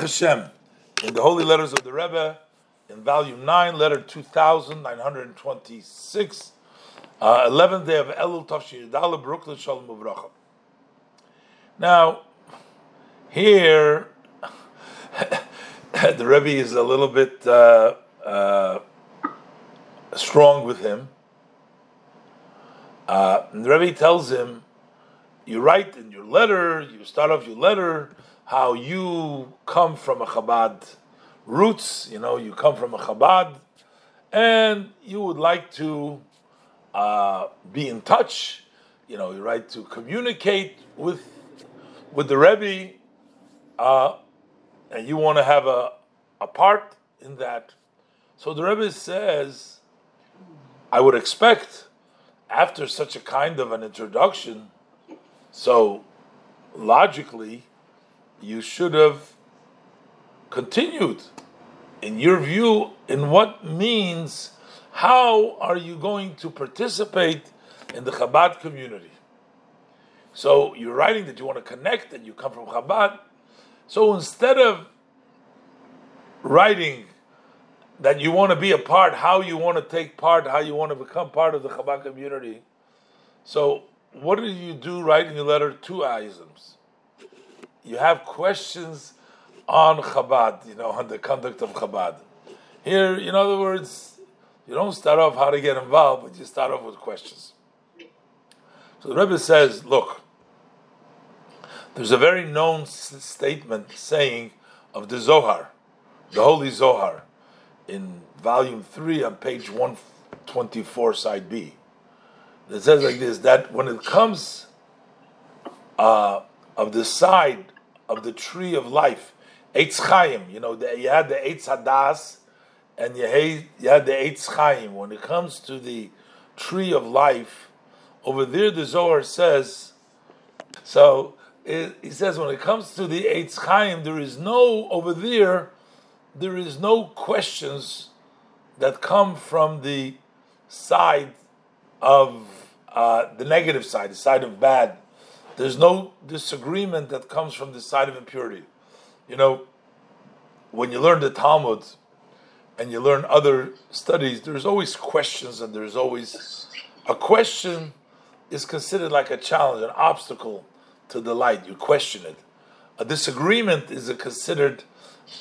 Baruch Hashem, in the Holy Letters of the Rebbe, in volume 9, letter 2926, uh, 11th day of Elul Tafshir Brooklyn Shalom Uvracha. Now, here, the Rebbe is a little bit uh, uh, strong with him. Uh, the Rebbe tells him, you write in your letter, you start off your letter, how you come from a Chabad roots, you know, you come from a Chabad, and you would like to uh, be in touch, you know, you write to communicate with with the Rebbe, uh, and you want to have a, a part in that. So the Rebbe says, I would expect after such a kind of an introduction, so logically, you should have continued. In your view, in what means, how are you going to participate in the Chabad community? So you're writing that you want to connect and you come from Chabad. So instead of writing that you want to be a part, how you want to take part, how you want to become part of the Chabad community. So what do you do writing a letter? Two items you have questions on Chabad, you know, on the conduct of Chabad. Here, in other words, you don't start off how to get involved, but you start off with questions. So the Rebbe says, look, there's a very known statement saying of the Zohar, the Holy Zohar, in volume 3 on page 124, side B. It says like this that when it comes uh, of the side of the tree of life, Eitz Chaim. You know, the, you had the Eitz Hadas, and you had, you had the Eitz Chaim. When it comes to the tree of life, over there the Zohar says. So it, he says when it comes to the Eitz Chaim, there is no over there. There is no questions that come from the side of uh, the negative side, the side of bad. There's no disagreement that comes from the side of impurity. You know, when you learn the Talmud and you learn other studies, there's always questions and there's always a question is considered like a challenge, an obstacle to the light. You question it. A disagreement is considered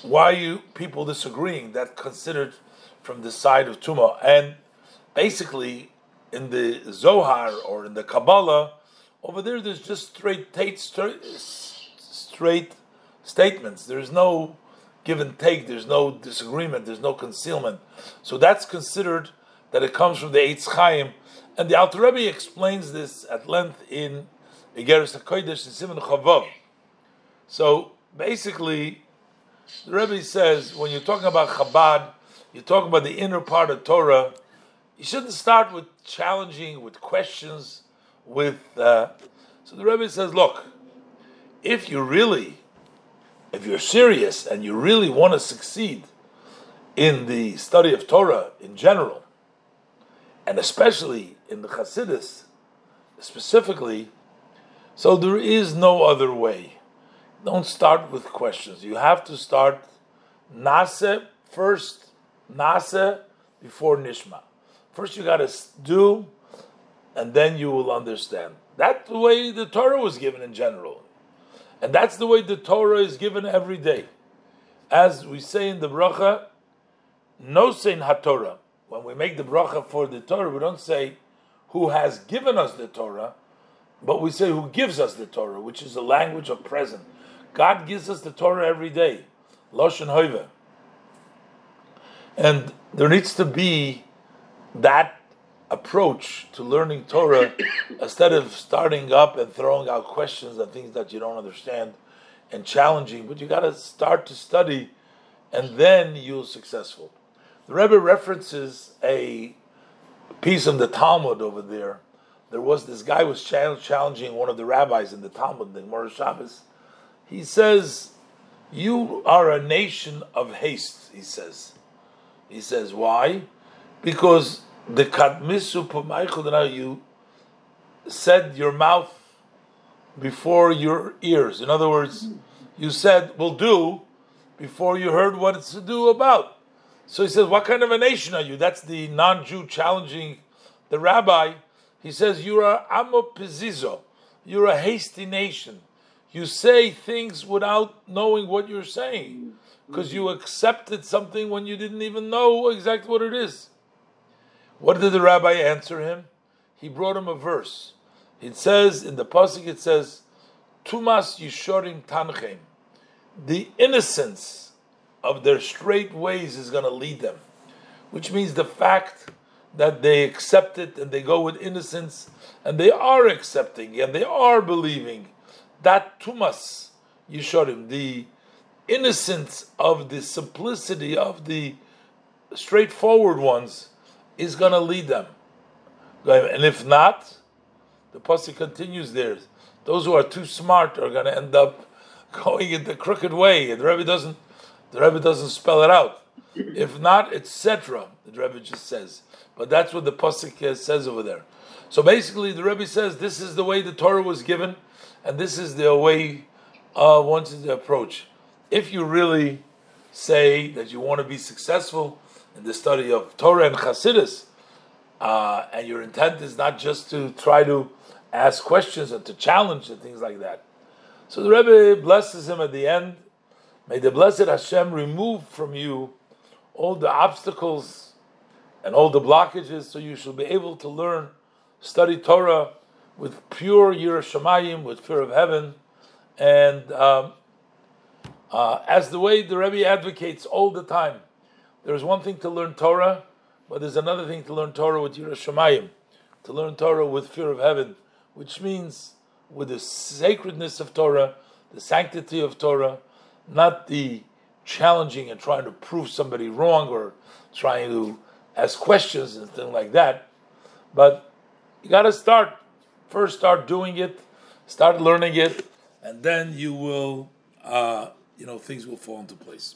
why you people disagreeing that considered from the side of Tuma. And basically in the Zohar or in the Kabbalah, over there, there's just straight, straight, straight statements. There's no give and take. There's no disagreement. There's no concealment. So that's considered that it comes from the Eitz Chaim. And the Alter Rebbe explains this at length in Igeris HaKodesh in Simon Chavav. So basically, the Rebbe says when you're talking about Chabad, you're talking about the inner part of Torah. You shouldn't start with challenging, with questions with. Uh, so the Rebbe says, look, if you really, if you're serious and you really want to succeed in the study of Torah in general, and especially in the Hasidus specifically, so there is no other way. Don't start with questions. You have to start naseh first, naseh before nishma. First, you got to do and then you will understand. That's the way the Torah was given in general. And that's the way the Torah is given every day. As we say in the bracha, nosein haTorah. When we make the bracha for the Torah, we don't say who has given us the Torah, but we say who gives us the Torah, which is a language of present. God gives us the Torah every day. Loshen Hoive. And there needs to be that approach to learning Torah instead of starting up and throwing out questions and things that you don't understand and challenging, but you got to start to study and then you're successful. The Rebbe references a piece in the Talmud over there. There was this guy was challenging one of the rabbis in the Talmud, the Gemara Shabbos. He says, "You are a nation of haste." He says. He says, "Why? Because the kadmisu now you said your mouth before your ears. In other words, you said we'll do, before you heard what it's to do about. So he says, What kind of a nation are you? That's the non Jew challenging the rabbi. He says, You're a amopizizo. You're a hasty nation. You say things without knowing what you're saying because you accepted something when you didn't even know exactly what it is. What did the rabbi answer him? He brought him a verse. It says in the pasuk, it says, "Tumas yishorim tanchem." The innocence of their straight ways is going to lead them, which means the fact that they accept it and they go with innocence and they are accepting and they are believing that tumas yishorim, the innocence of the simplicity of the straightforward ones, is going to lead them. And if not, the pasuk continues there. Those who are too smart are going to end up going in the crooked way. And the Rebbe doesn't, the Rebbe doesn't spell it out. If not, etc. The Rebbe just says. But that's what the pasuk says over there. So basically, the Rebbe says this is the way the Torah was given, and this is the way uh, one to approach. If you really say that you want to be successful in the study of Torah and Chassidus, uh, and your intent is not just to try to ask questions and to challenge and things like that. So the Rebbe blesses him at the end. May the blessed Hashem remove from you all the obstacles and all the blockages, so you shall be able to learn, study Torah with pure Yiras Shamayim, with fear of heaven, and um, uh, as the way the Rebbe advocates all the time. There is one thing to learn Torah, but there's another thing to learn Torah with Yiras Shamayim, to learn Torah with fear of heaven, which means with the sacredness of Torah, the sanctity of Torah, not the challenging and trying to prove somebody wrong or trying to ask questions and things like that. But you got to start. First, start doing it, start learning it, and then you will, uh, you know, things will fall into place.